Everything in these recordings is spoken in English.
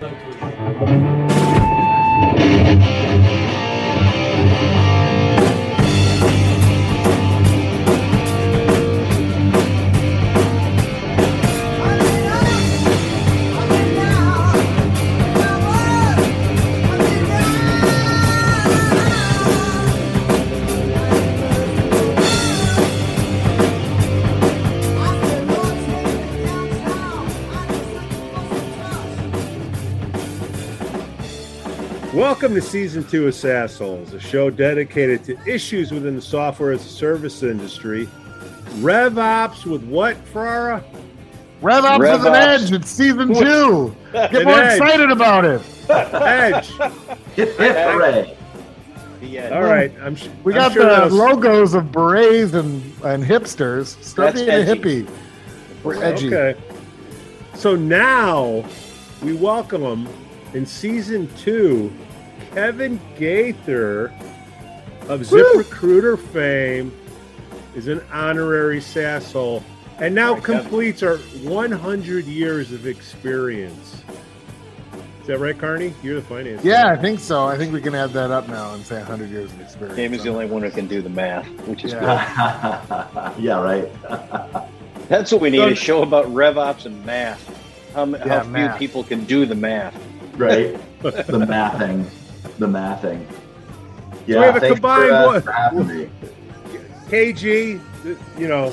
Santos. Welcome to season two of Sassholes, a show dedicated to issues within the software as a service industry. RevOps with what, Ferrara? Rev up Rev with an Ops. edge. It's season two. Get An more edge. excited about it. Edge. Hip hip hooray! The All right. I'm, sh- We I'm got sure the that'll- logos of berets and, and hipsters. Start That's being a hippie. We're edgy. Okay. So now we welcome them in season two, Kevin Gaither of ZipRecruiter fame is an honorary sasshole and now Right, Kevin. completes our 100 years of experience. Is that right, Carney? You're the finance. Yeah, guy. I think so. I think we can add that up now and say 100 years of experience. Game is the only one who can do the math, which is Yeah. good. yeah, right. That's what we need So- a show about RevOps and math. How, Yeah, how few math. people can do the math. right. The mathing. The mathing. Yeah, we have a combined for, uh, one. KG, you know,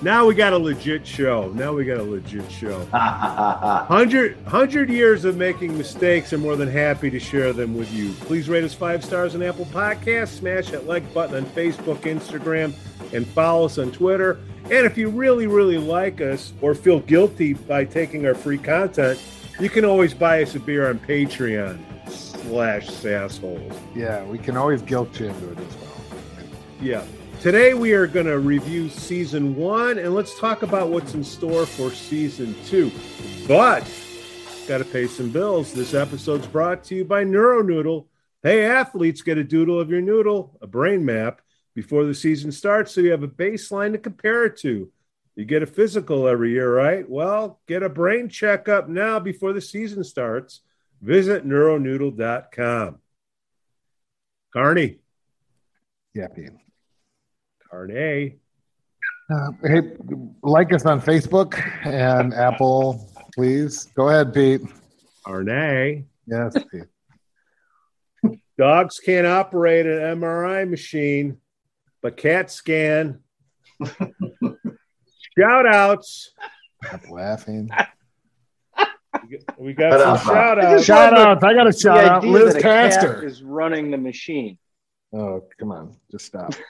now we got a legit show. Now we got a legit show. 100, 100 years of making mistakes. I'm more than happy to share them with you. Please rate us five stars on Apple Podcasts, smash that like button on Facebook, Instagram, and follow us on Twitter. And if you really, really like us or feel guilty by taking our free content, you can always buy us a beer on Patreon slash sassholes. Yeah, we can always guilt you into it as well. Yeah. Today we are going to review season one and let's talk about what's in store for season two. But got to pay some bills. This episode's brought to you by NeuroNoodle. Hey, athletes, get a doodle of your noodle, a brain map, before the season starts so you have a baseline to compare it to. You get a physical every year, right? Well, get a brain checkup now before the season starts. Visit neuronoodle.com. Carney, Yeah, Pete. Carney. Uh, hey, like us on Facebook and Apple, please. Go ahead, Pete. Arne. Yes, Pete. Dogs can't operate an MRI machine, but CAT scan. shout outs. Stop laughing. We got some out. shout outs. Shout out. I got a shout out. idea Liz that Pastor. is running the machine. Oh, come on. Just stop.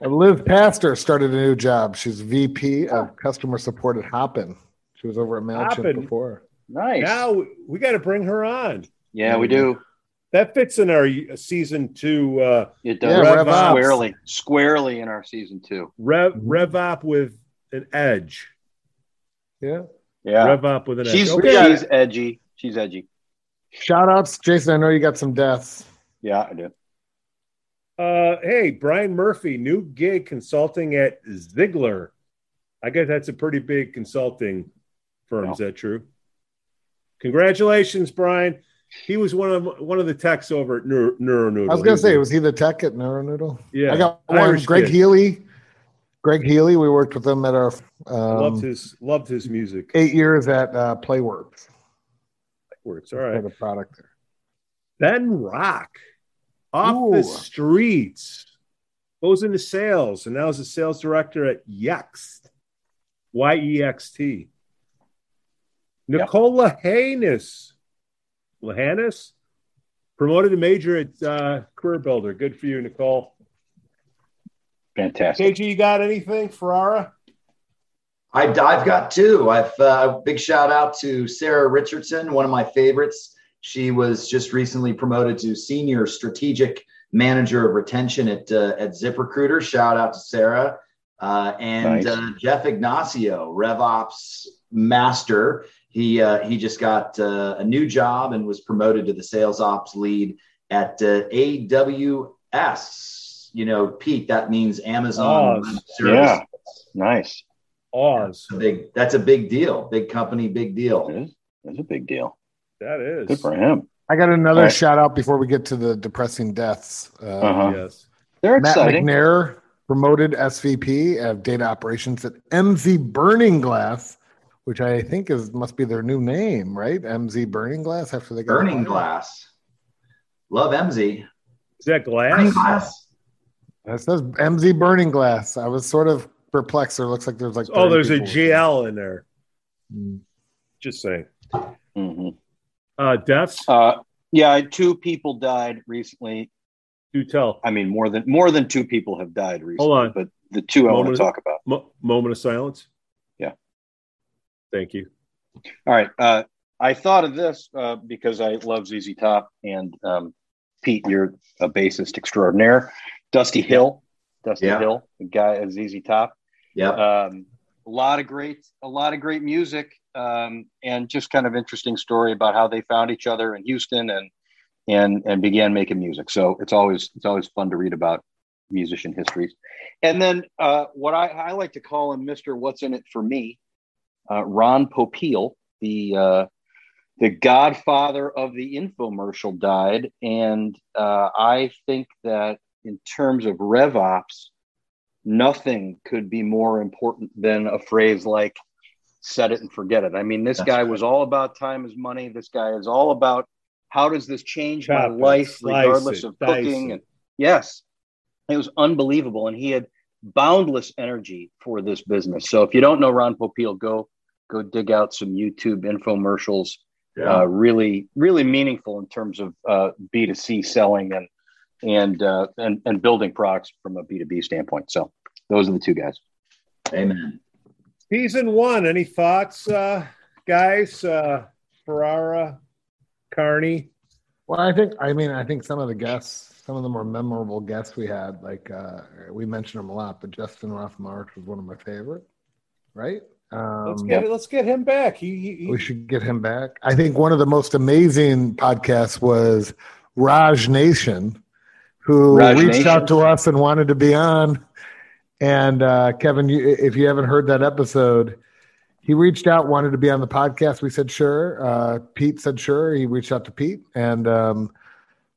And Liz Pastor started a new job. She's VP of customer support at Hopin. She was over at MailChimp Hopin. before. Nice. Now we, we got to bring her on. yeah, we do. That fits in our season two uh, It Yeah, does Rev squarely, squarely in our season two. Rev. Rev Op with an edge. Yeah. Yeah, Rev Op with an she's edge. Okay. she's edgy. She's edgy. Shout outs. Jason, I know you got some deaths. Yeah, I do. Uh, hey, Brian Murphy, new gig consulting at Ziegler. I guess that's a pretty big consulting firm. Yeah. Is that true? Congratulations, Brian. He was one of one of the techs over at Neuro, NeuroNoodle. I was going to say, was he the tech at NeuroNoodle? yeah, I got one. Irish Greg kid. Healy. Greg Healy. We worked with him at our loved um, his loved his music. eight years at uh, Playworks. Works all For the product there. Ben Rock off the streets goes into sales and now is a sales director at Yext. Y E X T. Nicola Haynes. Lahanis promoted to major at uh, Career Builder. Good for you, Nicole. Fantastic. KG, you got anything? Ferrara? I, I've got two. I've uh, big shout out to Sarah Richardson, one of my favorites. She was just recently promoted to senior strategic manager of retention at uh, at ZipRecruiter. Shout out to Sarah uh, and Nice. uh, Jeff Ignacio, RevOps master. He uh, he just got uh, a new job and was promoted to the sales ops lead at uh, AWS. You know, Pete, that means Amazon Oz. Yeah. Nice. Oz. That's a big that's a big deal. Big company, big deal. It is. It's a big deal. That is Good for him. I got another All right. shout out before we get to the depressing deaths. Uh, Uh-huh. Yes. They're Matt exciting. McNair promoted SVP of data operations at Emsi Burning Glass, which I think is must be their new name, right? Emsi Burning Glass after they got Burning acquired. glass. Love Emsi. Is that Burning glass? Glass. It says Emsi Burning Glass. I was sort of perplexed. There looks like there's like Oh, there's a people. GL in there. Mm. Just saying. Mhm. Uh, deaths. Uh, yeah, two people died recently. Do tell. I mean, more than more than two people have died recently. Hold on. but the two I want to Moment. talk about. Mo- moment of silence. Yeah. Thank you. All right. Uh, I thought of this uh, because I love ZZ Top and um, Pete. You're a bassist extraordinaire. Dusty Hill, Dusty Yeah. Hill, the guy at ZZ Top. Yeah. Um, a lot of great, a lot of great music, um, and just kind of interesting story about how they found each other in Houston and and and began making music. So it's always it's always fun to read about musician histories. And then uh, what I, I like to call him Mister What's in It for Me, uh, Ron Popeil, the uh, the godfather of the infomercial, died, and uh, I think that in terms of RevOps, nothing could be more important than a phrase like set it and forget it. I mean, this That's guy right. was all about time is money. This guy is all about how does this change Chop my life, regardless it, of cooking. it. And yes, it was unbelievable. And he had boundless energy for this business. So if you don't know Ron Popeil, go go dig out some YouTube infomercials. Yeah. Uh, really, really meaningful in terms of uh, B2C selling and and uh, and and building products from a B2B standpoint. So those are the two guys. Amen. Season one. Any thoughts, uh, guys? Uh, Ferrara, Carney. Well, I think I mean I think some of the guests, some of the more memorable guests we had, like uh, we mentioned them a lot, but Justin Roff-Marsh was one of my favorite. Right? Let's Um, get let's get him back. He, he, he we should get him back. I think one of the most amazing podcasts was Raj Nation, who Raj reached Nation. out to us and wanted to be on. And uh, Kevin, you, if you haven't heard that episode, he reached out, wanted to be on the podcast. We said sure. Uh, Pete said sure. He reached out to Pete, and um,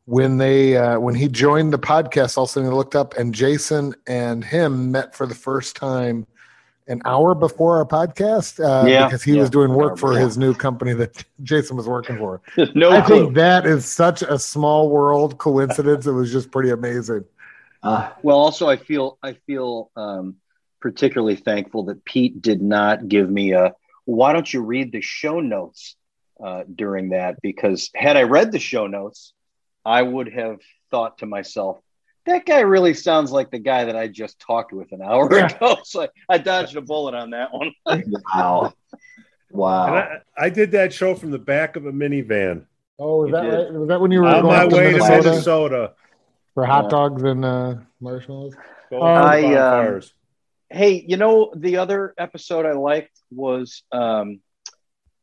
when they uh, when he joined the podcast, all of a sudden he looked up, and Jason and him met for the first time an hour before our podcast uh, Yeah, because he yeah, was doing work for his new company that Jason was working for. no I clue. think that is such a small world coincidence. It was just pretty amazing. Uh, Well, also, I feel I feel um, particularly thankful that Pete did not give me a. Why don't you read the show notes uh, during that? Because had I read the show notes, I would have thought to myself, that guy really sounds like the guy that I just talked with an hour Yeah. ago. So I, I dodged a bullet on that one. wow. Wow. I, I did that show from the back of a minivan Oh, was that right? Was that when you were on going my up to way to Minnesota, Minnesota. for hot Yeah. dogs and uh, marshmallows? Um, I, um. Hey, you know the other episode I liked was um,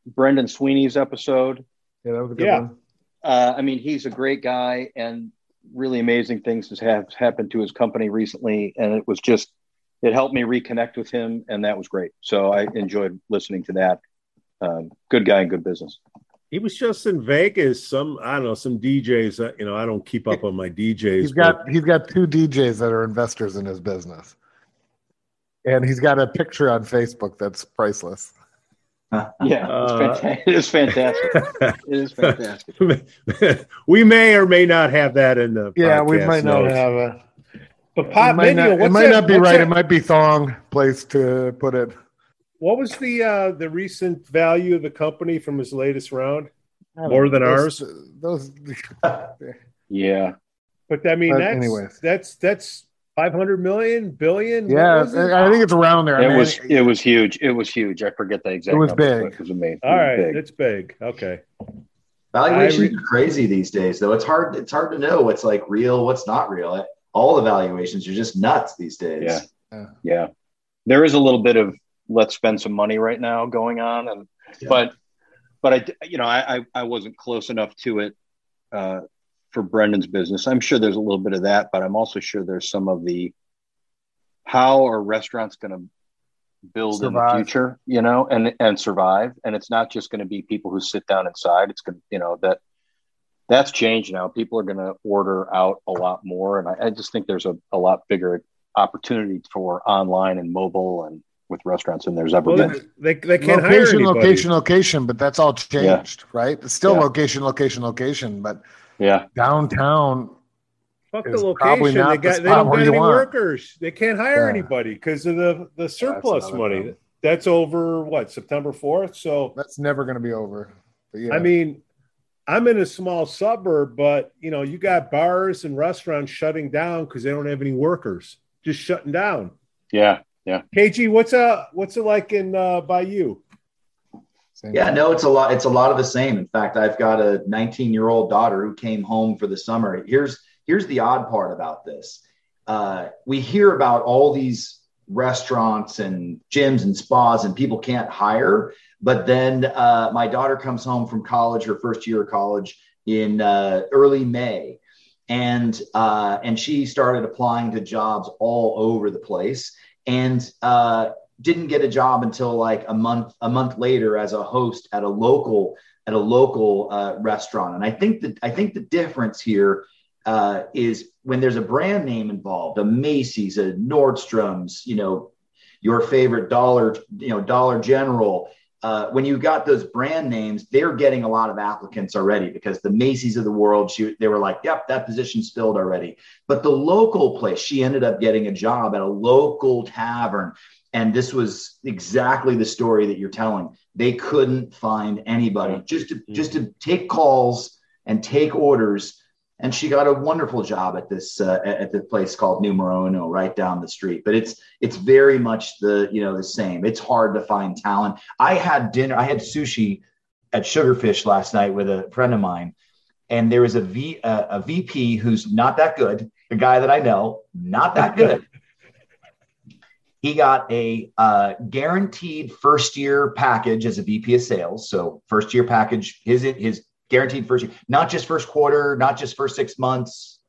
Brendan Sweeney's episode. Yeah, that was a good Yeah. one. Uh, I mean, he's a great guy, and really amazing things has have happened to his company recently, and it was just it helped me reconnect with him, and that was great. So I enjoyed listening to that. Um, good guy and good business. He was just in Vegas. Some I don't know. Some DJs. uh, You know, I don't keep up on my DJs. He's but- got he's got two DJs that are investors in his business, and he's got a picture on Facebook that's priceless. Yeah, Uh, it's fantastic. it is fantastic. It is fantastic. we may or may not have that in the. Yeah, we podcast might not notes. have a. But It Pop might, Minio, not, it might that- not be right. that- It might be thong place to put it. What was the uh the recent value of the company from his latest round? More than Those- ours? Those Yeah, But I mean, But that's anyways. that's that's five hundred million billion. Yeah, it? I think it's around there. I it mean, was it was huge. It was huge. I forget the exact. It was numbers, big. It was amazing. All It was right, big. it's big. Okay, Valuations I re- are crazy these days, though. It's hard. It's hard to know what's like real, what's not real. All the valuations are just nuts these days. Yeah. Yeah. There is a little bit of let's spend some money right now going on. And, Yeah. but, but I, you know, I, I, I wasn't close enough to it uh, for Brendan's business. I'm sure there's a little bit of that, but I'm also sure there's some of the how are restaurants going to build Survive. in the future, you know, and and survive. And it's not just going to be people who sit down inside. It's going to, you know, that that's changed now. People are going to order out a lot more, and I, I just think there's a, a lot bigger opportunity for online and mobile and with restaurants than there's ever Well, been. they, they can't hire location, anybody. location, location, but that's all changed, right? It's still Yeah. location, location, location, but Yeah, downtown, Fuck the is probably location. not They the they don't where got you any want. workers. They can't hire Yeah. anybody because of the the surplus another money. problem. That's over what September fourth. So that's never going to be over. But yeah, I mean, I'm in a small suburb, but you know, you got bars and restaurants shutting down because they don't have any workers. Just shutting down. Yeah. Yeah, KG, what's uh what's it like in uh by you? Same Yeah, thing. no, it's a lot. It's a lot of the same. In fact, I've got a 19 year old daughter who came home for the summer. Here's here's the odd part about this. Uh, we hear about all these restaurants and gyms and spas, and people can't hire. But then uh, my daughter comes home from college, her first year of college in uh, early May, and uh, and she started applying to jobs all over the place. And uh, didn't get a job until like a month a month later as a host at a local at a local uh, restaurant. And i think that i think the difference here uh, is when there's a brand name involved a macy's a nordstrom's you know your favorite dollar you know dollar general uh, when you got those brand names they're getting a lot of applicants already because the macy's of the world she, they were like yep that position's filled already. But the local place she ended up getting a job at a local tavern and this was exactly the story that you're telling. They couldn't find anybody. Just to just to take calls and take orders. And she got a wonderful job at this uh, at the place called numero uno right down the street. But it's it's very much the you know the same. It's hard to find talent. I had dinner i had sushi at sugarfish last night with a friend of mine. And there was a v uh, a vp who's not that good. The guy that i know not that good he got a uh, guaranteed first year package as a VP of sales. So first year package, his his guaranteed first year, not just first quarter, not just first six months.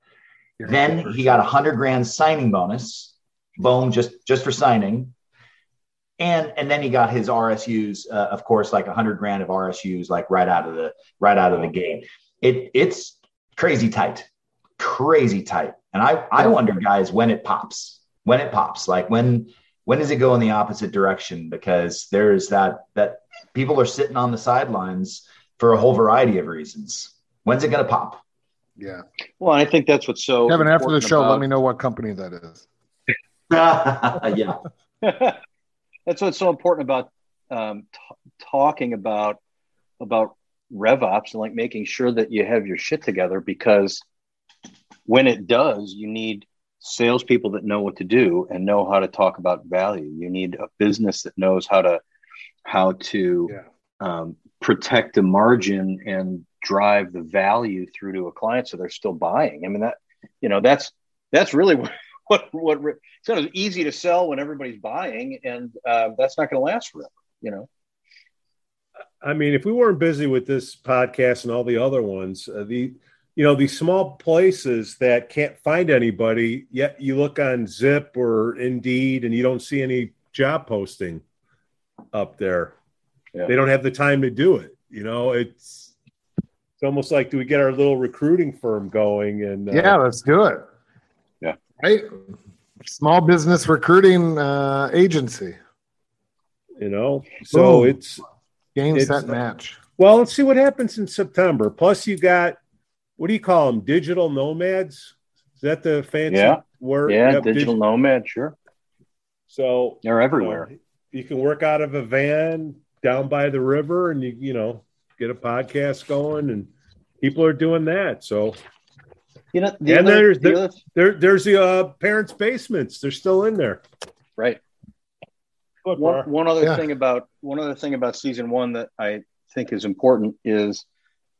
Then he got a hundred grand signing bonus, boom, just just for signing. And and then he got his RSUs, uh, of course, like a hundred grand of RSUs, like right out of the right out of the gate. It it's crazy tight, crazy tight. And I I wonder, guys, when it pops, when it pops, like when when does it go in the opposite direction? Because there's that that people are sitting on the sidelines for a whole variety of reasons. When's it going to pop? yeah. Well, I think that's what's so. Kevin, after the show, about- let me know what company that is. yeah, that's what's so important about um, t- talking about about rev ops and like making sure that you have your shit together because when it does, you need salespeople that know what to do and know how to talk about value. You need a business that knows how to how to Yeah. um, protect the margin and drive the value through to a client so they're still buying. I mean that you know that's that's really what what what it's kind of easy to sell when everybody's buying, and uh, that's not going to last forever. You know. I mean, if we weren't busy with this podcast and all the other ones, uh, the you know these small places that can't find anybody, yet you look on Zip or Indeed and you don't see any job posting up there. Yeah. They don't have the time to do it. You know, it's it's almost like do we get our little recruiting firm going and uh, Yeah, let's do it. Yeah. Right. Small business recruiting uh, agency. you know, so Boom. it's Game It's, set match. Well, let's see what happens in September. Plus, you got what do you call them? Digital nomads? Is that the fancy Yeah. word? Yeah, Yep, digital dig- nomad, sure. So They're you know, everywhere. you can work out of a van down by the river, and you you know get a podcast going, and people are doing that. So You know, the And other, there's- the there- other, there there's the uh, parents' basements. They're still in there. right. One, one other Yeah. thing about one other thing about season one that I think is important is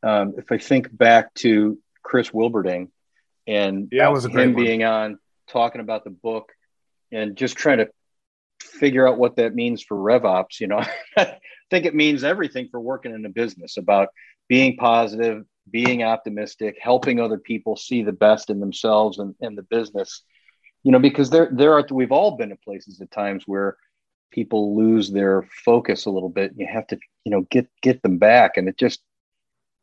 um, if I think back to Chris Wilberding and Yeah, that was a him one. being on talking about the book and just trying to figure out what that means for RevOps. You know, I think it means everything for working in a business about being positive, being optimistic, helping other people see the best in themselves and, and the business. You know, because there there are we've all been at places at times where people lose their focus a little bit. You have to, you know, get get them back, and it just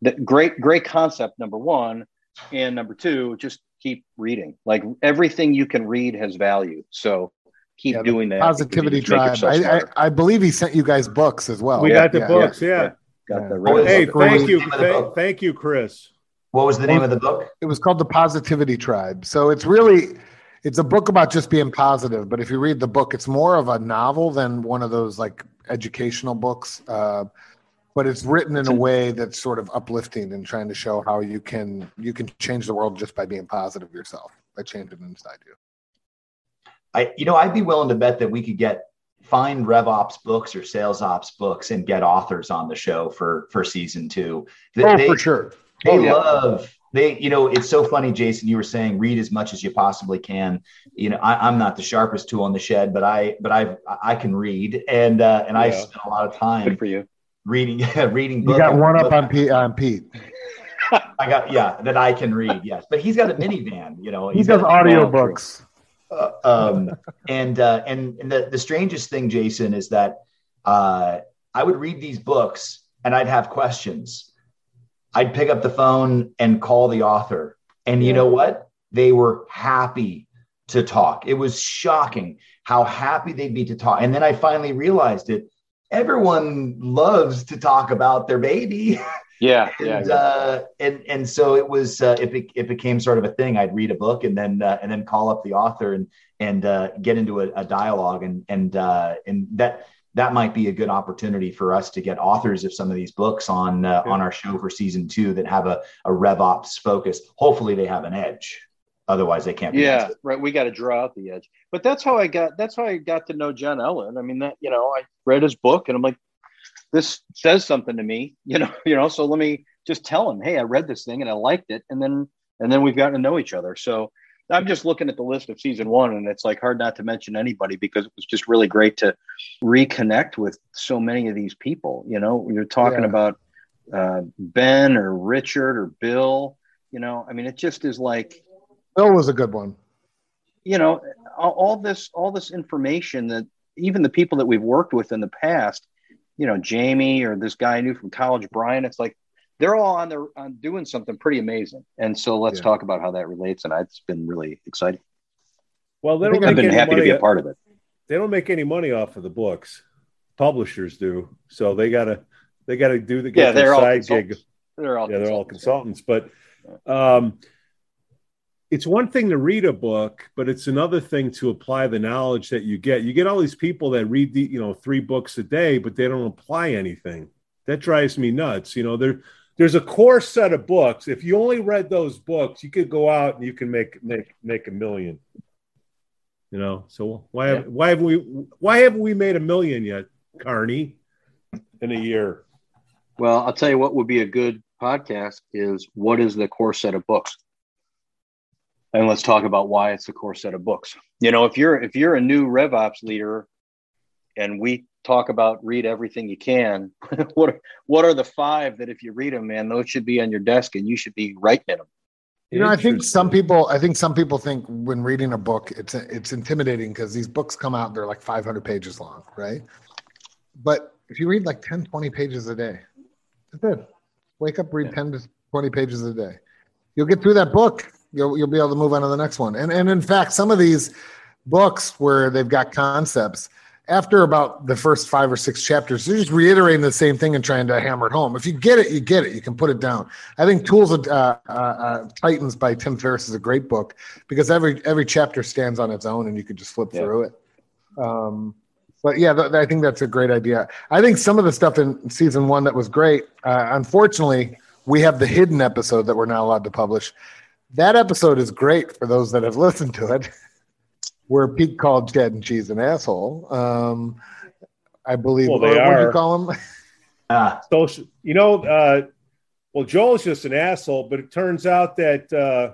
the great great concept number one, and number two, just keep reading. Like everything you can read has value, so keep Yeah, doing that. Positivity because you just make Tribe. I, I. I believe he sent you guys books as well. We yeah, got the yeah, books, yeah. Got Yeah. the Oh, Hey, What thank you, the name of the thank, thank you, Chris. What was the name of the book? It was called the Positivity Tribe. So it's really it's a book about just being positive. But if you read the book, it's more of a novel than one of those like educational books. Uh, but it's written in a way that's sort of uplifting and trying to show how you can you can change the world just by being positive yourself by changing inside you. I, you know, I'd be willing to bet that we could get find RevOps books or Sales Ops books and get authors on the show for for season two. They, Oh, for sure. they Oh, yeah. love they. You know, it's so funny, Jason. You were saying read as much as you possibly can. You know, I, I'm not the sharpest tool in the shed, but I but I I can read and uh, and I Yeah. spend a lot of Good time for you. Reading reading. You got one up on Pete. On Pete. I got yeah that I can read. Yes, but he's got a minivan. You know, He he's does got- audiobooks. Uh, um, and uh, and and the, the strangest thing, Jason, is that uh, I would read these books and I'd have questions. I'd pick up the phone and call the author, and you know what? They were happy to talk. It was shocking how happy they'd be to talk. And then I finally realized it. Everyone loves to talk about their baby. Yeah, and, yeah. uh, and and so it was uh, it, be, it became sort of a thing i'd read a book and then uh, and then call up the author and and uh, get into a, a dialogue and and uh, and that that might be a good opportunity for us to get authors of some of these books on uh, Yeah. on our show for season two that have a, a revops focus hopefully they have an edge otherwise they can't be yeah right. We got to draw out the edge. But that's how i got that's how i got to know john ellen. I mean that you know i read his book and i'm like this says something to me you know you know so let me just tell him hey i read this thing and i liked it. And then and then we've gotten to know each other. So i'm just looking at the list of season one and it's like hard not to mention anybody because it was just really great to reconnect with so many of these people. You know you're talking Yeah. about uh, ben or richard or bill you know i mean it just is like Bill was a good one. you know all, all this all this information that even the people that we've worked with in the past you know jamie or this guy I knew from college brian it's like they're all on their on doing something pretty amazing and so let's Yeah. talk about how that relates and it's been really exciting Well, they don't think i've make been any happy to money. be a part of it They don't make any money off of the books. Publishers do, so they gotta they gotta do the get yeah their they're all side gig. they're all yeah, they're all consultants. consultants. But um, it's one thing to read a book, but it's another thing to apply the knowledge that you get. You get all these people that read the you know three books a day, but they don't apply anything. That drives me nuts. You know, there there's a core set of books. If you only read those books, you could go out and you can make make make a million. You know, so why have why have we why haven't we made a million yet, Carney, in a year? well i'll tell you what would be a good podcast is what is the core set of books and let's talk about why it's a core set of books you know if you're if you're a new revops leader and we talk about read everything you can what are, what are the five that if you read them man those should be on your desk and you should be writing in them You know, I think some people. I think some people think when reading a book, it's it's intimidating because these books come out. They're like 500 pages long, right? But if you read like 10, 20 pages a day, that's it. Wake up, read Yeah. 10 to 20 pages a day. You'll get through that book. You'll you'll be able to move on to the next one. And and in fact, some of these books where they've got concepts, after about the first five or six chapters, they're just reiterating the same thing and trying to hammer it home. If you get it, you get it. You can put it down. I think Tools of uh, uh, uh, Titans by Tim Ferriss is a great book because every every chapter stands on its own and you can just flip Yeah. through it. Um, but yeah, th- I think that's a great idea. I think some of the stuff in season one that was great. Uh, unfortunately, we have the hidden episode that we're not allowed to publish. That episode is great for those that have listened to it, where Pete called Chad and Cheese an asshole. Um, I believe. Well, they or What'd are. you call him? Ah, social you know uh well joel's just an asshole but it turns out that uh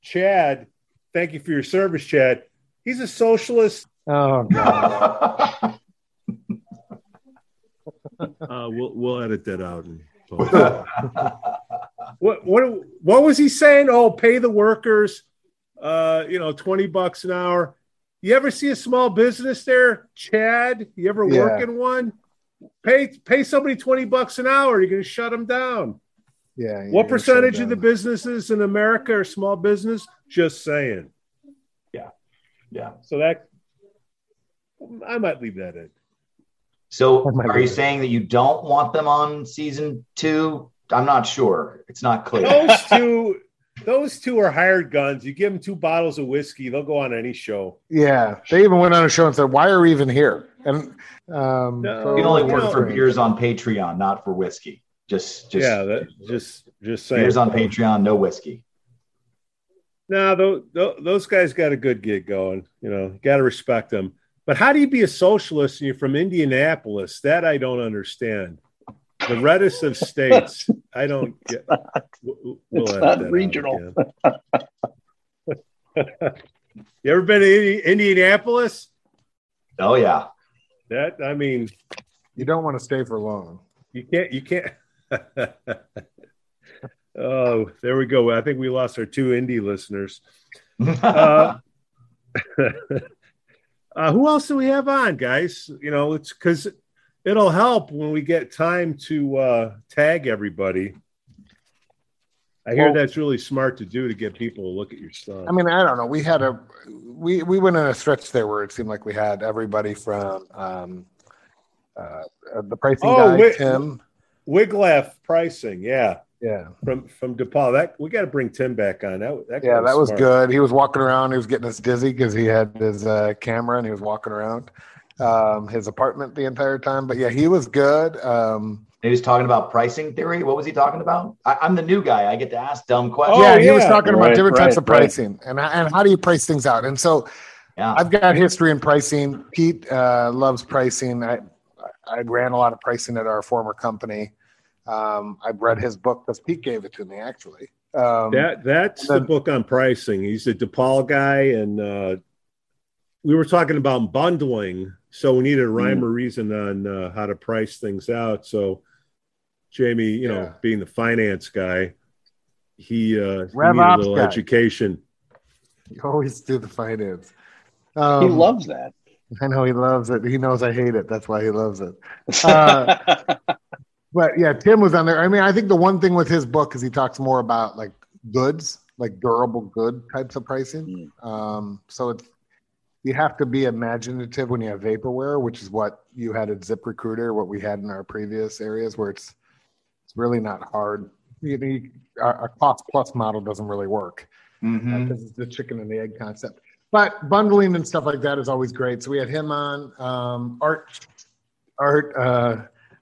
chad thank you for your service chad he's a socialist Oh God. uh we'll we'll edit that out and what what what was he saying oh pay the workers uh you know 20 bucks an hour You ever see a small business there, Chad? You ever Yeah. work in one? Pay pay somebody twenty bucks an hour. You're going to shut them down. Yeah. yeah, What percentage of the businesses in America are small business? Just saying. Yeah. Yeah. So that I might leave that in. So are you saying that you don't want them on season two? I'm not sure. It's not clear. Those two, those two are hired guns. You give them two bottles of whiskey, they'll go on any show. Yeah, they even went on a show and said, "Why are we even here?" And um, No, so- We only you work know- for beers on Patreon, not for whiskey. Just, just yeah, that, just just saying. beers on Patreon, no whiskey. No, those, those guys got a good gig going. You know, got to respect them. But how do you be a socialist and you're from Indianapolis? That I don't understand. The reddest of states. I don't get. We'll, we'll It's not regional. you ever been to Indi- Indianapolis? Oh yeah. That I mean, you don't want to stay for long. you can't. You can't. oh, there we go. I think we lost our two indie listeners. uh, uh, who else do we have on, guys? You know, it's because it'll help when we get time to uh, tag everybody. I hear Well- that's really smart to do to get people to look at your stuff. I mean, I don't know. We had a we we went in a stretch there where it seemed like we had everybody from um, uh, the pricing Oh, guy. Tim. Wiglaf pricing, yeah, Yeah, from from DePaul. That we got to bring Tim back on. That, that yeah, that was good. He was walking around. He was getting us dizzy because he had his uh, camera and he was walking around um, his apartment the entire time. But yeah, he was good. Um, he was talking about pricing theory. What was he talking about? I, I'm the new guy. I get to ask dumb questions. Oh, yeah, he was yeah. talking about Right, different types right, of right. pricing and and how do you price things out. And so Yeah. I've got history in pricing. Pete uh, loves pricing. I I ran a lot of pricing at our former company. Um, I've read his book because Pete gave it to me actually. Um, That that's then- the book on pricing. He's a DePaul guy, and uh, we were talking about bundling, so we needed a rhyme Hmm. or reason on uh, how to price things out. So, Jamie, you know, being the finance guy, he uh, he needed a little guy. education. you always do the finance. he Um, loves that. I know he loves it. He knows I hate it. That's why he loves it. Uh, But yeah, Tim was on there. I mean, I think the one thing with his book is he talks more about like goods, like durable good types of pricing. Um, so it's you have to be imaginative when you have vaporware, which is what you had at ZipRecruiter, what we had in our previous areas, where it's it's really not hard. You, you, our, our cost plus model doesn't really work Mhm. because it's the chicken and the egg concept. But bundling and stuff like that is always great. So we had him on. Um, Art, Art. Uh,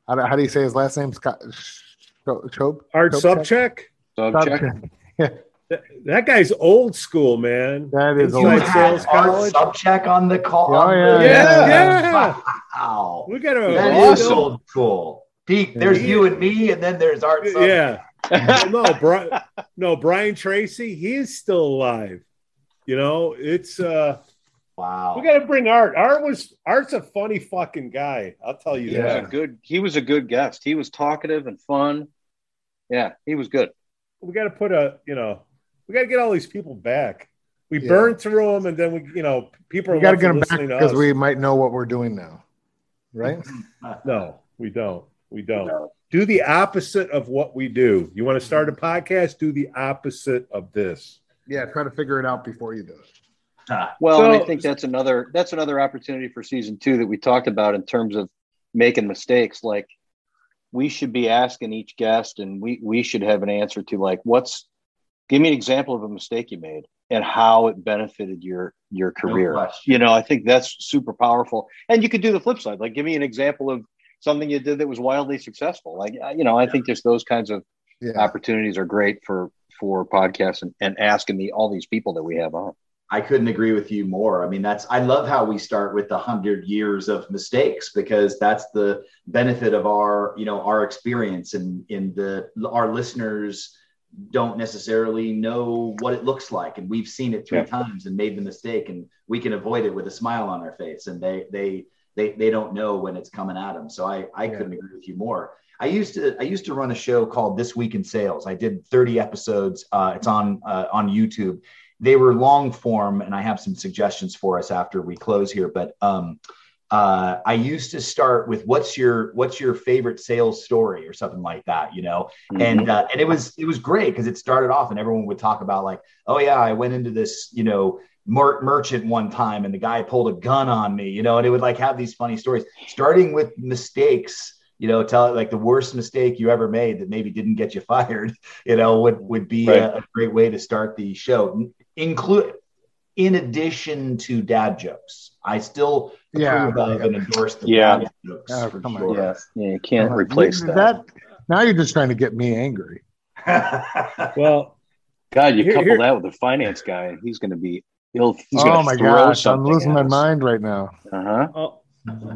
how, do, how do you say his last name? Scott Chope. Art Sobczak, Sobczak. that, that guy's old school, man. That is old. You sales college. Sobczak on the call. Oh, on yeah, yeah, yeah. Wow. We got a That we is old school. Pete, there's Yeah. you and me, and then there's Art Sobczak. Yeah. No, Brian, no, Brian Tracy, he's still alive. You know, it's uh Wow. we gotta bring Art. Art was Art's a funny fucking guy. I'll tell you He was that. a good. He was a good guest. He was talkative and fun. Yeah, he was good. We gotta put a you know, we gotta get all these people back. We Yeah. burned through them and then we you know, people are We got to get him back listening to because we might know what we're doing now, right? No, we don't. We don't. No. Do the opposite of what we do. You want to start a podcast? Do the opposite of this. yeah, try to figure it out before you do it. Ah, Well, and I think that's another that's another opportunity for season two that we talked about in terms of making mistakes. Like we should be asking each guest, and we we should have an answer to like what's give me an example of a mistake you made and how it benefited your your career. question. you know, I think that's super powerful. And you could do the flip side, like give me an example of something you did that was wildly successful. Like uh, you know, I think just those kinds of Yeah, opportunities are great for for podcasts and, and asking the all these people that we have on. I couldn't agree with you more. I mean, that's I love how we start with the hundred years of mistakes because that's the benefit of our, you know, our experience and in the our listeners don't necessarily know what it looks like. And we've seen it three Yeah. times and made the mistake and we can avoid it with a smile on our face. And they they they they don't know when it's coming at them. So I I Yeah. couldn't agree with you more. I used to I used to run a show called This Week in Sales. I did 30 episodes. Uh, it's on uh, on YouTube they were long form, and I have some suggestions for us after we close here. But um, uh, I used to start with what's your what's your favorite sales story or something like that, you know, Mhm. and uh, and it was it was great because it started off and everyone would talk about like, oh yeah, I went into this, you know, mer- merchant one time and the guy pulled a gun on me, you know, and it would like have these funny stories, starting with mistakes. You know, tell it like the worst mistake you ever made that maybe didn't get you fired. You know, would would be Right. a, a great way to start the show. Include in addition to dad jokes. I still Yeah. approve of and endorse the Yeah. dad jokes Oh, for on. sure. Yeah, yeah, you can't Uh, replace you- that. Now you're just trying to get me angry. Well, God, you Here- couple here- that with the finance guy, he's going to be. He'll. Oh my throw gosh, I'm losing at my mind right now. Uh-huh. all,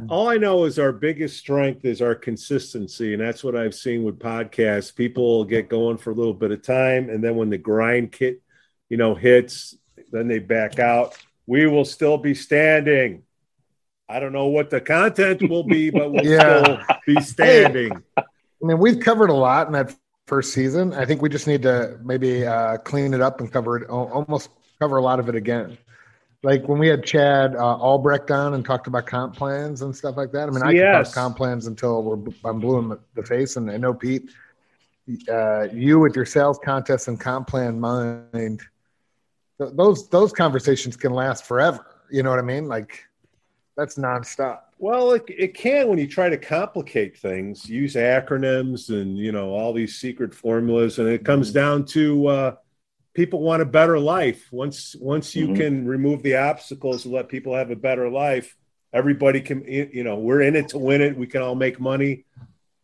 all I know is our biggest strength is our consistency, and that's what I've seen with podcasts. People get going for a little bit of time, and then when the grind kit, you know, hits, then they back out. We will still be standing. I don't know what the content will be, but we'll Yeah. still be standing. I mean, we've covered a lot in that first season. I think we just need to maybe uh, clean it up and cover it, almost cover a lot of it again. Like when we had Chad uh, Albrecht on and talked about comp plans and stuff like that. I mean, I can Yes. talk comp plans until we're, I'm blue in the- the face. And I know Pete, uh, you with your sales contest and comp plan mind, th- those those conversations can last forever. You know what I mean? Like that's nonstop. Well, it, it can when you try to complicate things, use acronyms and you know all these secret formulas, and it comes down to uh, people want a better life. Once once you Mhm. can remove the obstacles and let people have a better life, everybody can. You know, we're in it to win it. We can all make money.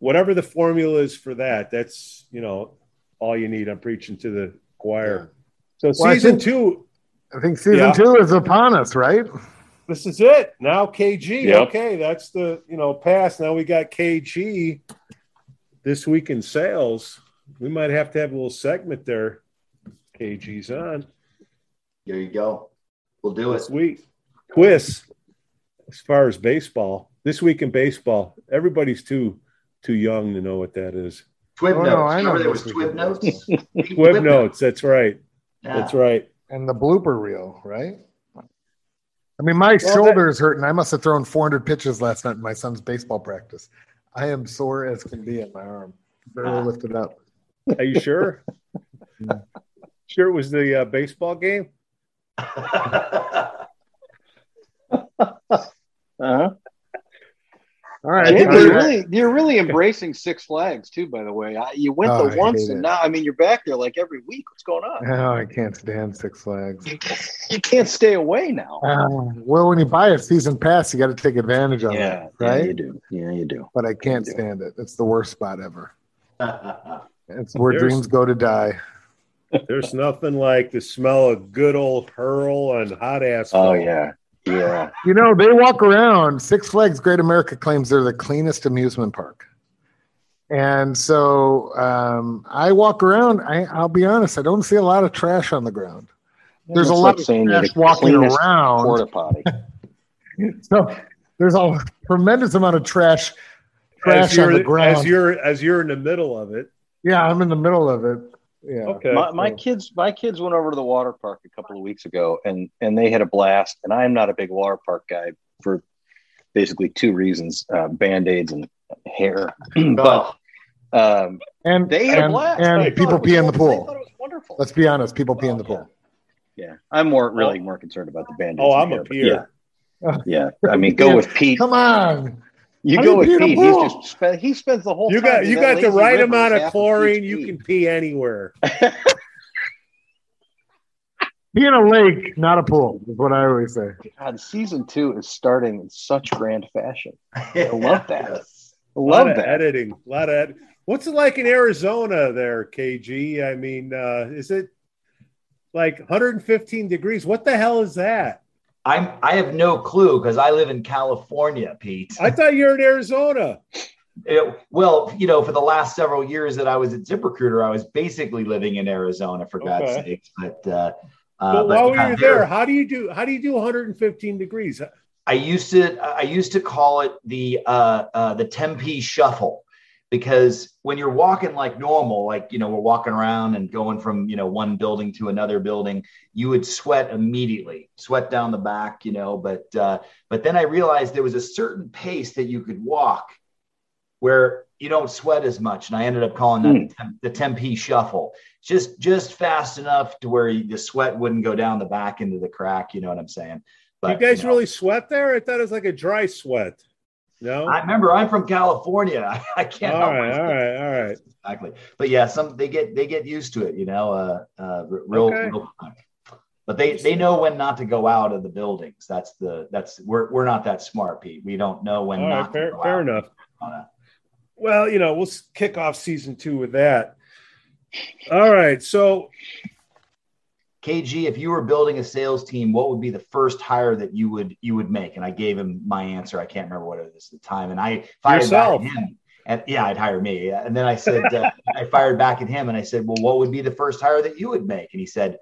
Whatever the formula is for that, that's you know all you need. I'm preaching to the choir. So Well, I season think- two, I think season Yeah. two is upon us, right? this is it now kg Yep. okay that's the you know pass now we got kg this week in sales we might have to have a little segment there kg's on There you go. We'll do it. this week quiz as far as baseball this week in baseball everybody's too too young to know what that is Twib Oh, notes. no, I know Remember there was was twib notes. web notes that's right Yeah. that's right And the blooper reel, right? I mean, my Well, shoulder is hurting. I must have thrown 400 pitches last night in my son's baseball practice. I am sore as can be in my arm. Barely Ah. lifted up. are you sure sure it was the uh, baseball game Uh-huh. All right. Jim, you're right. really you're really embracing Six Flags too. By the way, I, you went Oh, I there once, and it. now I mean you're back there like every week. What's going on? Oh, I can't stand Six Flags. You can't stay away now. Uh, well, when you buy a season pass, you got to take advantage of yeah, it, yeah, right? you do. Yeah, you do. but I can't stand it. It's the worst spot ever. It's where There's- dreams go to die. there's nothing like the smell of good old hurl and hot asphalt Oh yeah, yeah. You know, they walk around. Six Flags Great America claims they're the cleanest amusement park. And so um, I walk around. I, I'll be honest, I don't see a lot of trash on the ground. There's a lot like of trash walking around. Porta potty. So there's a tremendous amount of trash trash on the ground. as you're as you're in the middle of it. yeah, I'm in the middle of it. Yeah. Okay. my, my so- kids my kids went over to the water park a couple of weeks ago and and they had a blast and i'm not a big water park guy for basically two reasons uh, band-aids and hair but um, And they had a and, blast and They people it pee in the wonderful. They pool. thought it was wonderful Let's be honest, people pee in the Oh, pool. yeah i'm more really more concerned about the band-aids Oh, I'm a hair, but peer. yeah yeah i mean go Yeah. with pete Come on. You How go with you pee pete he's just spent he spends the whole You time got you got the right amount of chlorine. You can pee anywhere. Pee in a lake, not a pool, is what I always say. God, season two is starting in such grand fashion. I love that. I A lot love of that. editing. A lot of ed- What's it like in Arizona there, KG? I mean, uh, is it like 115 degrees? What the hell is that? I'm I have no clue because I live in California, Pete. I thought you were in Arizona. It- well, you know, for the last several years that I was at ZipRecruiter, I was basically living in Arizona for God's Okay. sakes. But uh, uh, But but while yeah, you're there, how do you do? How do you do 115 degrees? I used to I used to call it the uh, uh, the Tempe Shuffle because when you're walking like normal, like, you know, we're walking around and going from, you know, one building to another building, you would sweat immediately, sweat down the back, you know, but, uh, but then I realized there was a certain pace that you could walk where you don't sweat as much. And I ended up calling that mm. the Tempe shuffle, just, just fast enough to where the sweat wouldn't go down the back into the crack. You know what I'm saying? But, you guys you know, really sweat there? I thought it was like a dry sweat. No, I remember I'm from California. I can't. All right, all right, all right. Exactly, but yeah, some they get they get used to it. You know, uh, uh, real, okay. real but they they know when not to go out of the buildings. That's the that's we're we're not that smart, Pete. We don't know when all not. Right, fair, fair enough. Well, you know, we'll kick off season two with that. All right, so KG, if you were building a sales team, what would be the first hire that you would you would make? And I gave him my answer. I can't remember what it was at the time, and I fired Yourself. back at him. And yeah, I'd hire me. And then I said, uh, I fired back at him, and I said, well, what would be the first hire that you would make? And he said,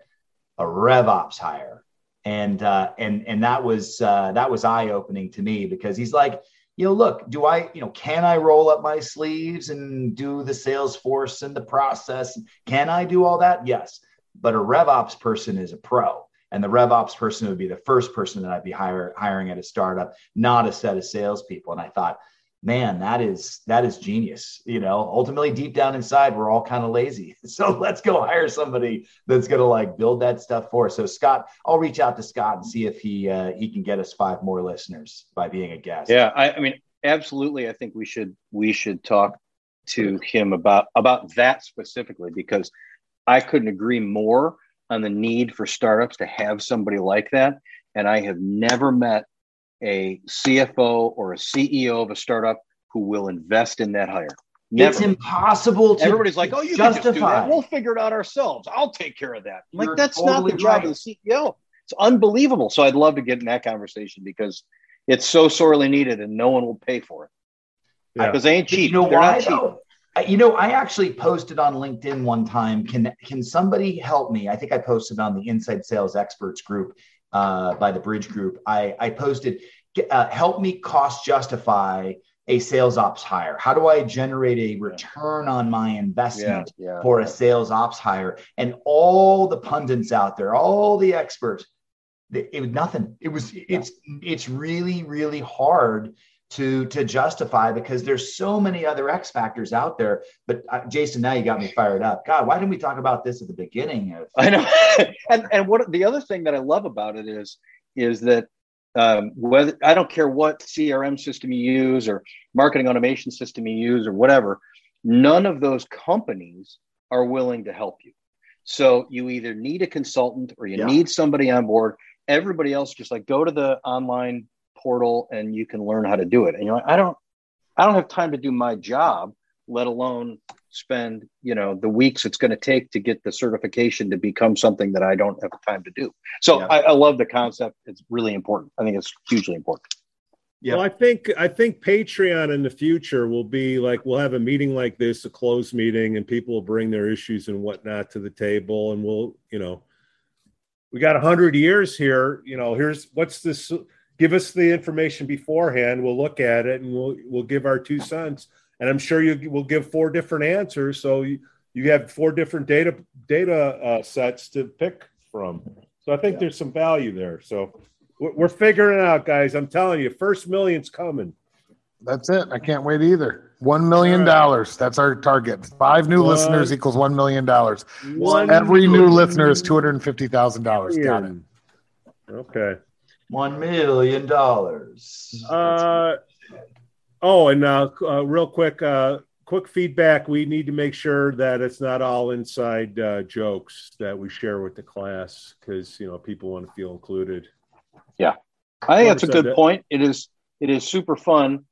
a RevOps hire. And uh, and and that was uh, that was eye opening to me because he's like, you know, look, do I, you know, can I roll up my sleeves and do the Salesforce and the process? Can I do all that? Yes but a RevOps person is a pro. And the RevOps person would be the first person that I'd be hire, hiring at a startup, not a set of salespeople. And I thought, man, that is that is genius. You know, ultimately, deep down inside, we're all kind of lazy. So let's go hire somebody that's going to like build that stuff for us. So Scott, I'll reach out to Scott and see if he uh, he can get us five more listeners by being a guest. Yeah, I, I mean, absolutely. I think we should we should talk to him about about that specifically because I couldn't agree more on the need for startups to have somebody like that. And I have never met a CFO or a CEO of a startup who will invest in that hire. Never. It's impossible to Everybody's like, oh, you justify. can just do that. We'll figure it out ourselves. I'll take care of that. like, that's totally not the job right. of the CEO. It's unbelievable. So I'd love to get in that conversation because it's so sorely needed and no one will pay for it. Because yeah. they ain't cheap. You know They're why, not cheap. Though? You know, I actually posted on LinkedIn one time. Can can somebody help me? I think I posted on the Inside Sales Experts group uh, by the Bridge Group. I I posted, uh, help me cost justify a sales ops hire. How do I generate a return on my investment yeah, yeah, for a sales ops hire? And all the pundits out there, all the experts, it was nothing. It was it's it's really really hard to to justify because there's so many other X factors out there. But uh, Jason, now you got me fired up. God, why didn't we talk about this at the beginning? Of- I know. and and what the other thing that I love about it is is that um, whether I don't care what CRM system you use or marketing automation system you use or whatever, none of those companies are willing to help you. So you either need a consultant or you yeah. need somebody on board. Everybody else just like go to the online portal and you can learn how to do it. And you're like, I don't, I don't have time to do my job, let alone spend, you know, the weeks it's going to take to get the certification to become something that I don't have time to do. So yeah. I, I love the concept. It's really important. I think it's hugely important. Yeah. Well, I think I think Patreon in the future will be like we'll have a meeting like this, a closed meeting, and people will bring their issues and whatnot to the table, and we'll, you know, we got a hundred years here. You know, here's what's this give us the information beforehand. We'll look at it and we'll we'll give our two cents. And I'm sure you will give four different answers, so you, you have four different data data uh, sets to pick from. So I think yeah. there's some value there. So we're, we're figuring it out, guys. I'm telling you, first million's coming. That's it. I can't wait either. One million dollars. Right. That's our target. Five new one, listeners equals one million dollars. Every new listener is two hundred and fifty thousand dollars. Got it. Okay. One million dollars. Uh, oh, and uh, uh, real quick, uh, quick feedback. We need to make sure that it's not all inside uh, jokes that we share with the class because you know people want to feel included. Yeah, I think that's a good that. point. It is. It is super fun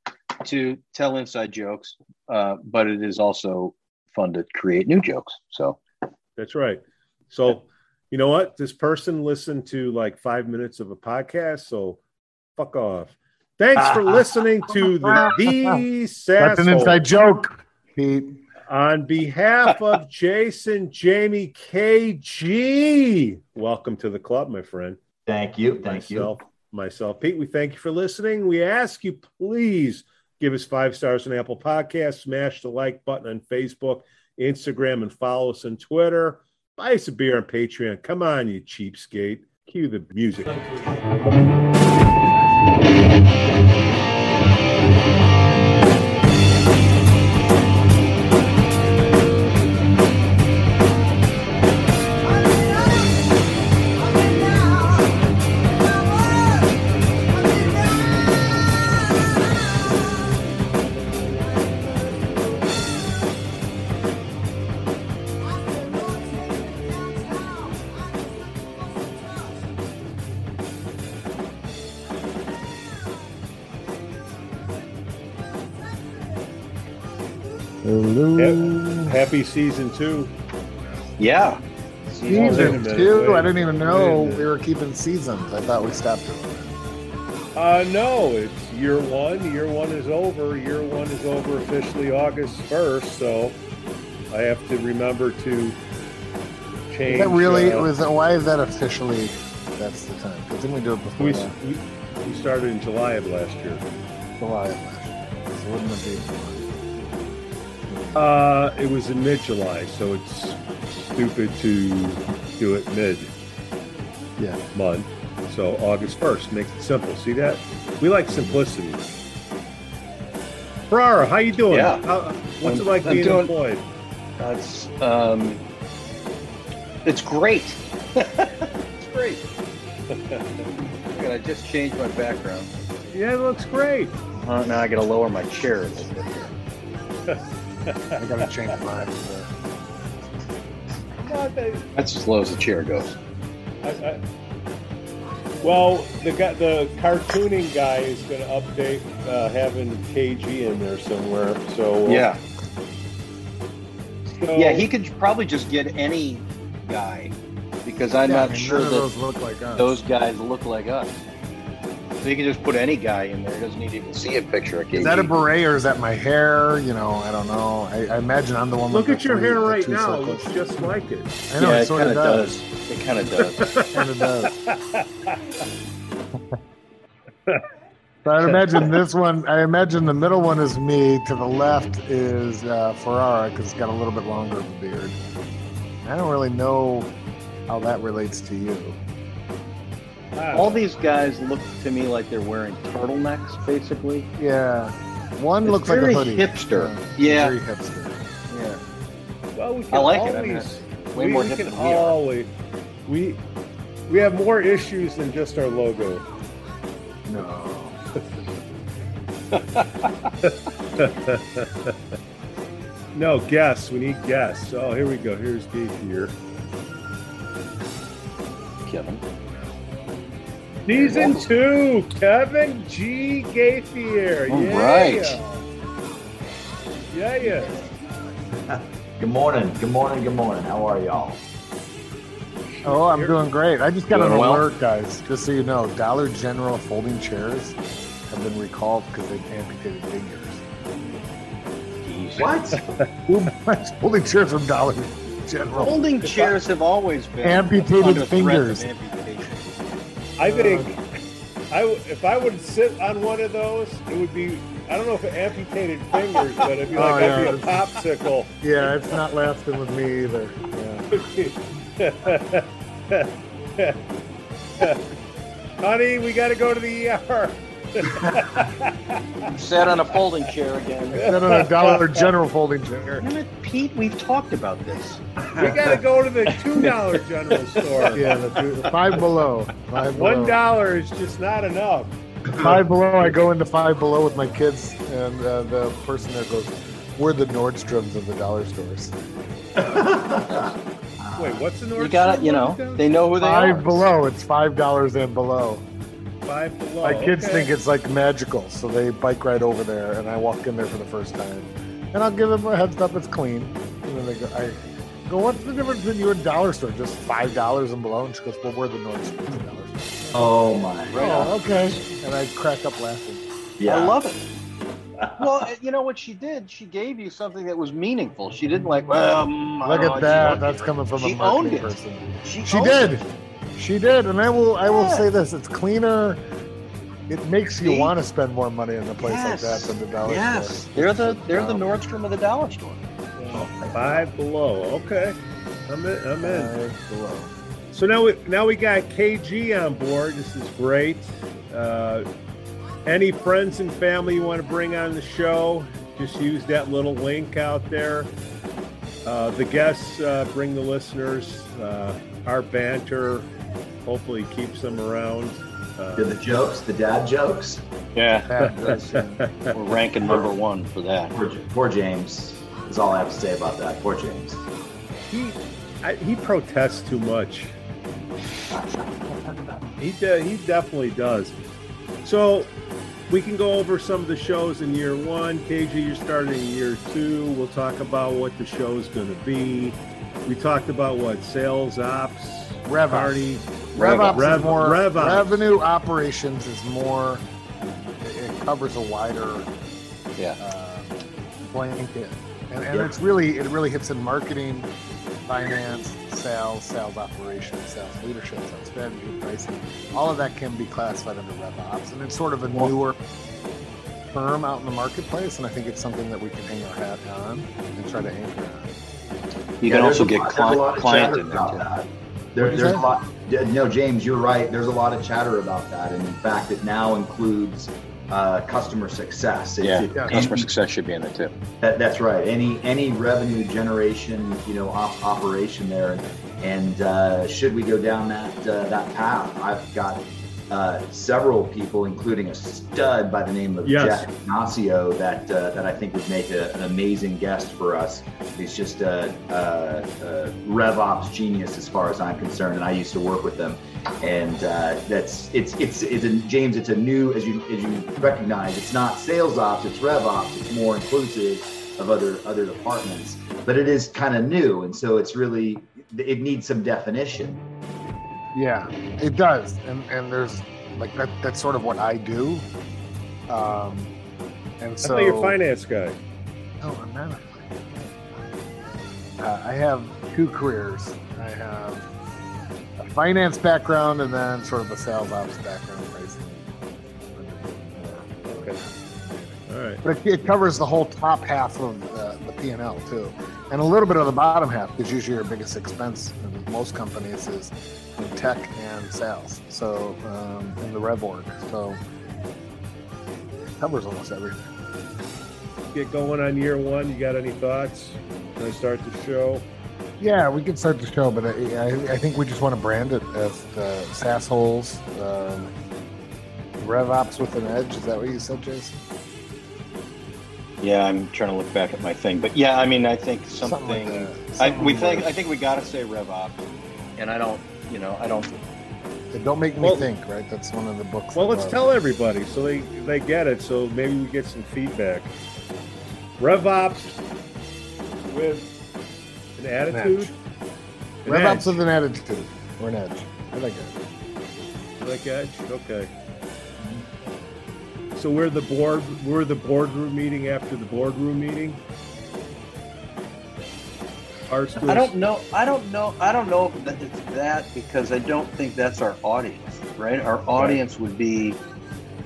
to tell inside jokes, uh, but it is also fun to create new jokes. So that's right. So you know what? This person listened to like five minutes of a podcast, so fuck off. Thanks for listening to the The That's an inside joke, Pete. On behalf of Jason, Jamie, KG, welcome to the club, my friend. Thank you. Thank myself, you. Myself, Pete, we thank you for listening. We ask you, please Give us five stars on Apple Podcasts. Smash the like button on Facebook, Instagram, and follow us on Twitter. Buy us a beer on Patreon. Come on, you cheapskate. Cue the music. Happy season two. Yeah. Season Wait two. wait I a didn't even know wait a minute. we were keeping seasons. I thought we stopped doing it. Uh, no, it's year one. Year one is over. Year one is over officially August 1st. So I have to remember to change. Is that really? uh, was that, why is that officially? That's the time. Because didn't we do it before we, we, we started in July of last year. July of last year. So it wouldn't have been July. Uh, it was in mid July, so it's stupid to do it mid Yeah. month. So August 1st makes it simple. See that? We like simplicity. Ferrara, how you doing? Yeah. How, what's it I'm- like I'm being doing- employed? That's um, it's great. it's great. Look at, I just changed my background. Yeah, it looks great. Uh, now I got to lower my chair. a little bit here. I gotta change mine. so. Not that- That's as low as the chair goes. I, I, well, the guy, the cartooning guy is going to update uh, having KG in there somewhere. So uh, Yeah, so- yeah. He could probably just get any guy because I'm Yeah, I not mean, sure that those look like us. those guys look like us. So he can just put any guy in there. He doesn't need to even see a picture of KG. Is that a beret or is that my hair? You know, I don't know. I, I imagine I'm the one. Look with at the your three- hair right now. It circles. looks just like it. I know yeah, it it kind of of does. does. It kind of does. Kind of does. So I imagine this one. I imagine the middle one is me. To the left is uh, Ferrara because it's got a little bit longer of a beard. I don't really know how that relates to you. All these guys look to me like they're wearing turtlenecks, basically. Yeah, one It's looks like very a hoodie. hipster. Yeah. very hipster. Yeah. well, we can I like always, it. I mean, way we, more we hip can than we are. always, we we have more issues than just our logo. No. no, guests. We need guests. Oh, here we go. Here's Dave here. Kevin. Season two, Kevin G. Gaithier. All yeah. right. Yeah, yeah. Good morning. Good morning. Good morning. How are y'all? Oh, I'm doing great. I just got Doing an well? alert, guys. Just so you know, Dollar General folding chairs have been recalled because they've amputated fingers. What? Who buys folding chairs from Dollar General? Folding chairs have always been Amputated under of fingers. amputation. I think I if I would sit on one of those, it would be I don't know if it amputated fingers, but it'd be Oh, like I'd yeah. be a popsicle. Yeah, it's not lasting with me either. Yeah. Honey, we got to go to the ER. Sat on a folding chair again. Sat on a Dollar General folding chair. Damn it, Pete, we've talked about this. We got to go to the two dollar general store. Yeah, the two, the five below. Five One below. dollar is just not enough. Five below. I go into five below with my kids, and uh, the person there goes, "We're the Nordstroms of the dollar stores." Wait, what's the North? You got it, you know, they know who they Five are. below. It's five dollars and below. Five below. My kids okay. think it's like magical, so they bike right over there, and I walk in there for the first time, and I'll give them a heads up. It's clean, and then they go, "I go, what's the difference between you and dollar store? Just five dollars and below?" And she goes, "Well, we're the Nordstroms of the dollar store." Oh my. Right on. Oh, uh, okay. And I crack up laughing. Yeah. I love it. Well, you know what she did? She gave you something that was meaningful. She didn't like, well, mm, I Look don't know, at that. That's coming from She a marketing owned it. person. She, She owned did. it. She did, and I will. I will Yeah. say this: it's cleaner. it makes you want to spend more money in a place yes. like that than the dollar yes. store. Yes, they're the they're the Nordstrom of the dollar store. Five below. Okay, I'm in. I'm in. Five below. So now we now we got KG on board. This is great. Uh, any friends and family you want to bring on the show? Just use that little link out there. Uh, the guests uh, bring the listeners. Uh, our banter hopefully keeps them around. Uh, the jokes, the dad jokes. Yeah, we're ranking number one for that. Poor, poor James. Is all I have to say about that. Poor James. He I, he protests too much. he de- he definitely does. So we can go over some of the shows in year one. KG, you're starting in year two. We'll talk about what the show is going to be. We talked about what sales ops, rev party, rev, ops rev, is more rev revenue operations is more. It covers a wider yeah uh, blanket, and, and yeah. it's really it really hits in marketing, finance, sales, sales operations, sales leadership, sales strategy, pricing. All of that can be classified under rev ops, and it's sort of a newer term out in the marketplace, and I think it's something that we can hang our hat on and try to anchor on. You yeah, can also get client, client in there that. There, there's a lot. No, James, you're right. There's a lot of chatter about that, and in fact, it now includes uh, customer success. It's, yeah, it, customer success should be in there too. That, that's right. Any any revenue generation, you know, op- operation there, and uh, should we go down that uh, that path, I've got uh, several people, including a stud by the name of yes. Jack Ignacio, that uh, that I think would make a, an amazing guest for us. He's just a, a, a RevOps genius as far as I'm concerned, and I used to work with him. And uh, that's it's it's it's a, James. It's a new as you as you recognize. It's not sales ops. It's RevOps. It's more inclusive of other other departments, but it is kind of new, and so it's really it needs some definition. Yeah, it does, and and there's like that. That's sort of what I do. Um, and so I you're a finance guy. No, I'm not. Uh, I have two careers. I have a finance background and then sort of a sales ops background, pricing. Okay. All right. But it, it covers the whole top half of the, the P and L too, and a little bit of the bottom half, because usually your biggest expense in most companies is tech and sales. So um, in the rev org. So covers almost everything. Get going on year one. You got any thoughts? Can I start the show? Yeah, we can start the show, but I, I, I think we just want to brand it as the SaaS holes, um, RevOps with an edge. Is that what you said, Jason? Yeah, I'm trying to look back at my thing, but yeah, I mean, I think something. something like I, we think I think we got to say RevOps, and I don't you know, I don't. don't make me well, think, right? That's one of the books. Well, let's tell everybody so they they get it. So maybe we get some feedback. RevOps with an attitude. An RevOps with an attitude or an edge. I like it. You like edge? Okay. So we're the board. We're the boardroom meeting after the boardroom meeting. Our. I don't know. I don't know. I don't know if it's that because I don't think that's our audience, right? Our audience right. would be,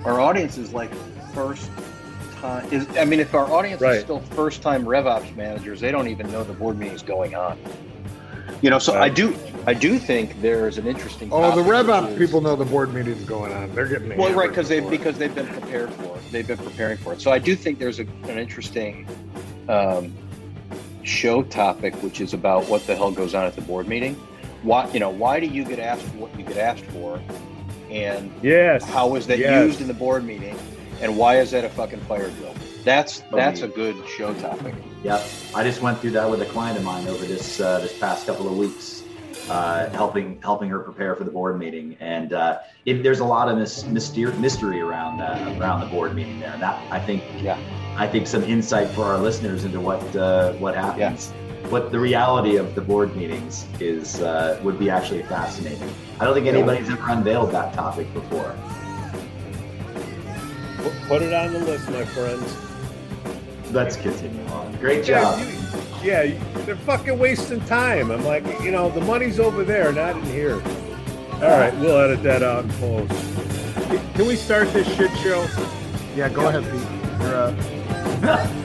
our audience is like first time. Is I mean, if our audience right. is still first time RevOps managers, they don't even know the board meeting is going on. You know, so right. I do. I do think there's an interesting. Oh, the RevOps people know the board meeting is going on. They're getting well, right, because they've because they've been prepared for it. They've been preparing for it. So I do think there's a, an interesting. Um, show topic, which is about what the hell goes on at the board meeting. Why, you know, why do you get asked for what you get asked for, and yes, how is that yes. used in the board meeting, and why is that a fucking fire drill? That's that's a good show topic. Yep, I just went through that with a client of mine over this uh, this past couple of weeks. Uh, helping helping her prepare for the board meeting. And uh, it, there's a lot of mis- mystery, mystery around uh, around the board meeting there. That I think yeah. I think some insight for our listeners into what uh, what happens. Yeah. What the reality of the board meetings is uh, would be actually fascinating. I don't think anybody's ever unveiled that topic before. Put it on the list, my friends. Let's continue on. Great job. Yeah, you, yeah, they're fucking wasting time. I'm like, you know, the money's over there, not in here. All right, we'll edit that out and post. Can we start this shit show? Yeah, go ahead, Pete. You're up.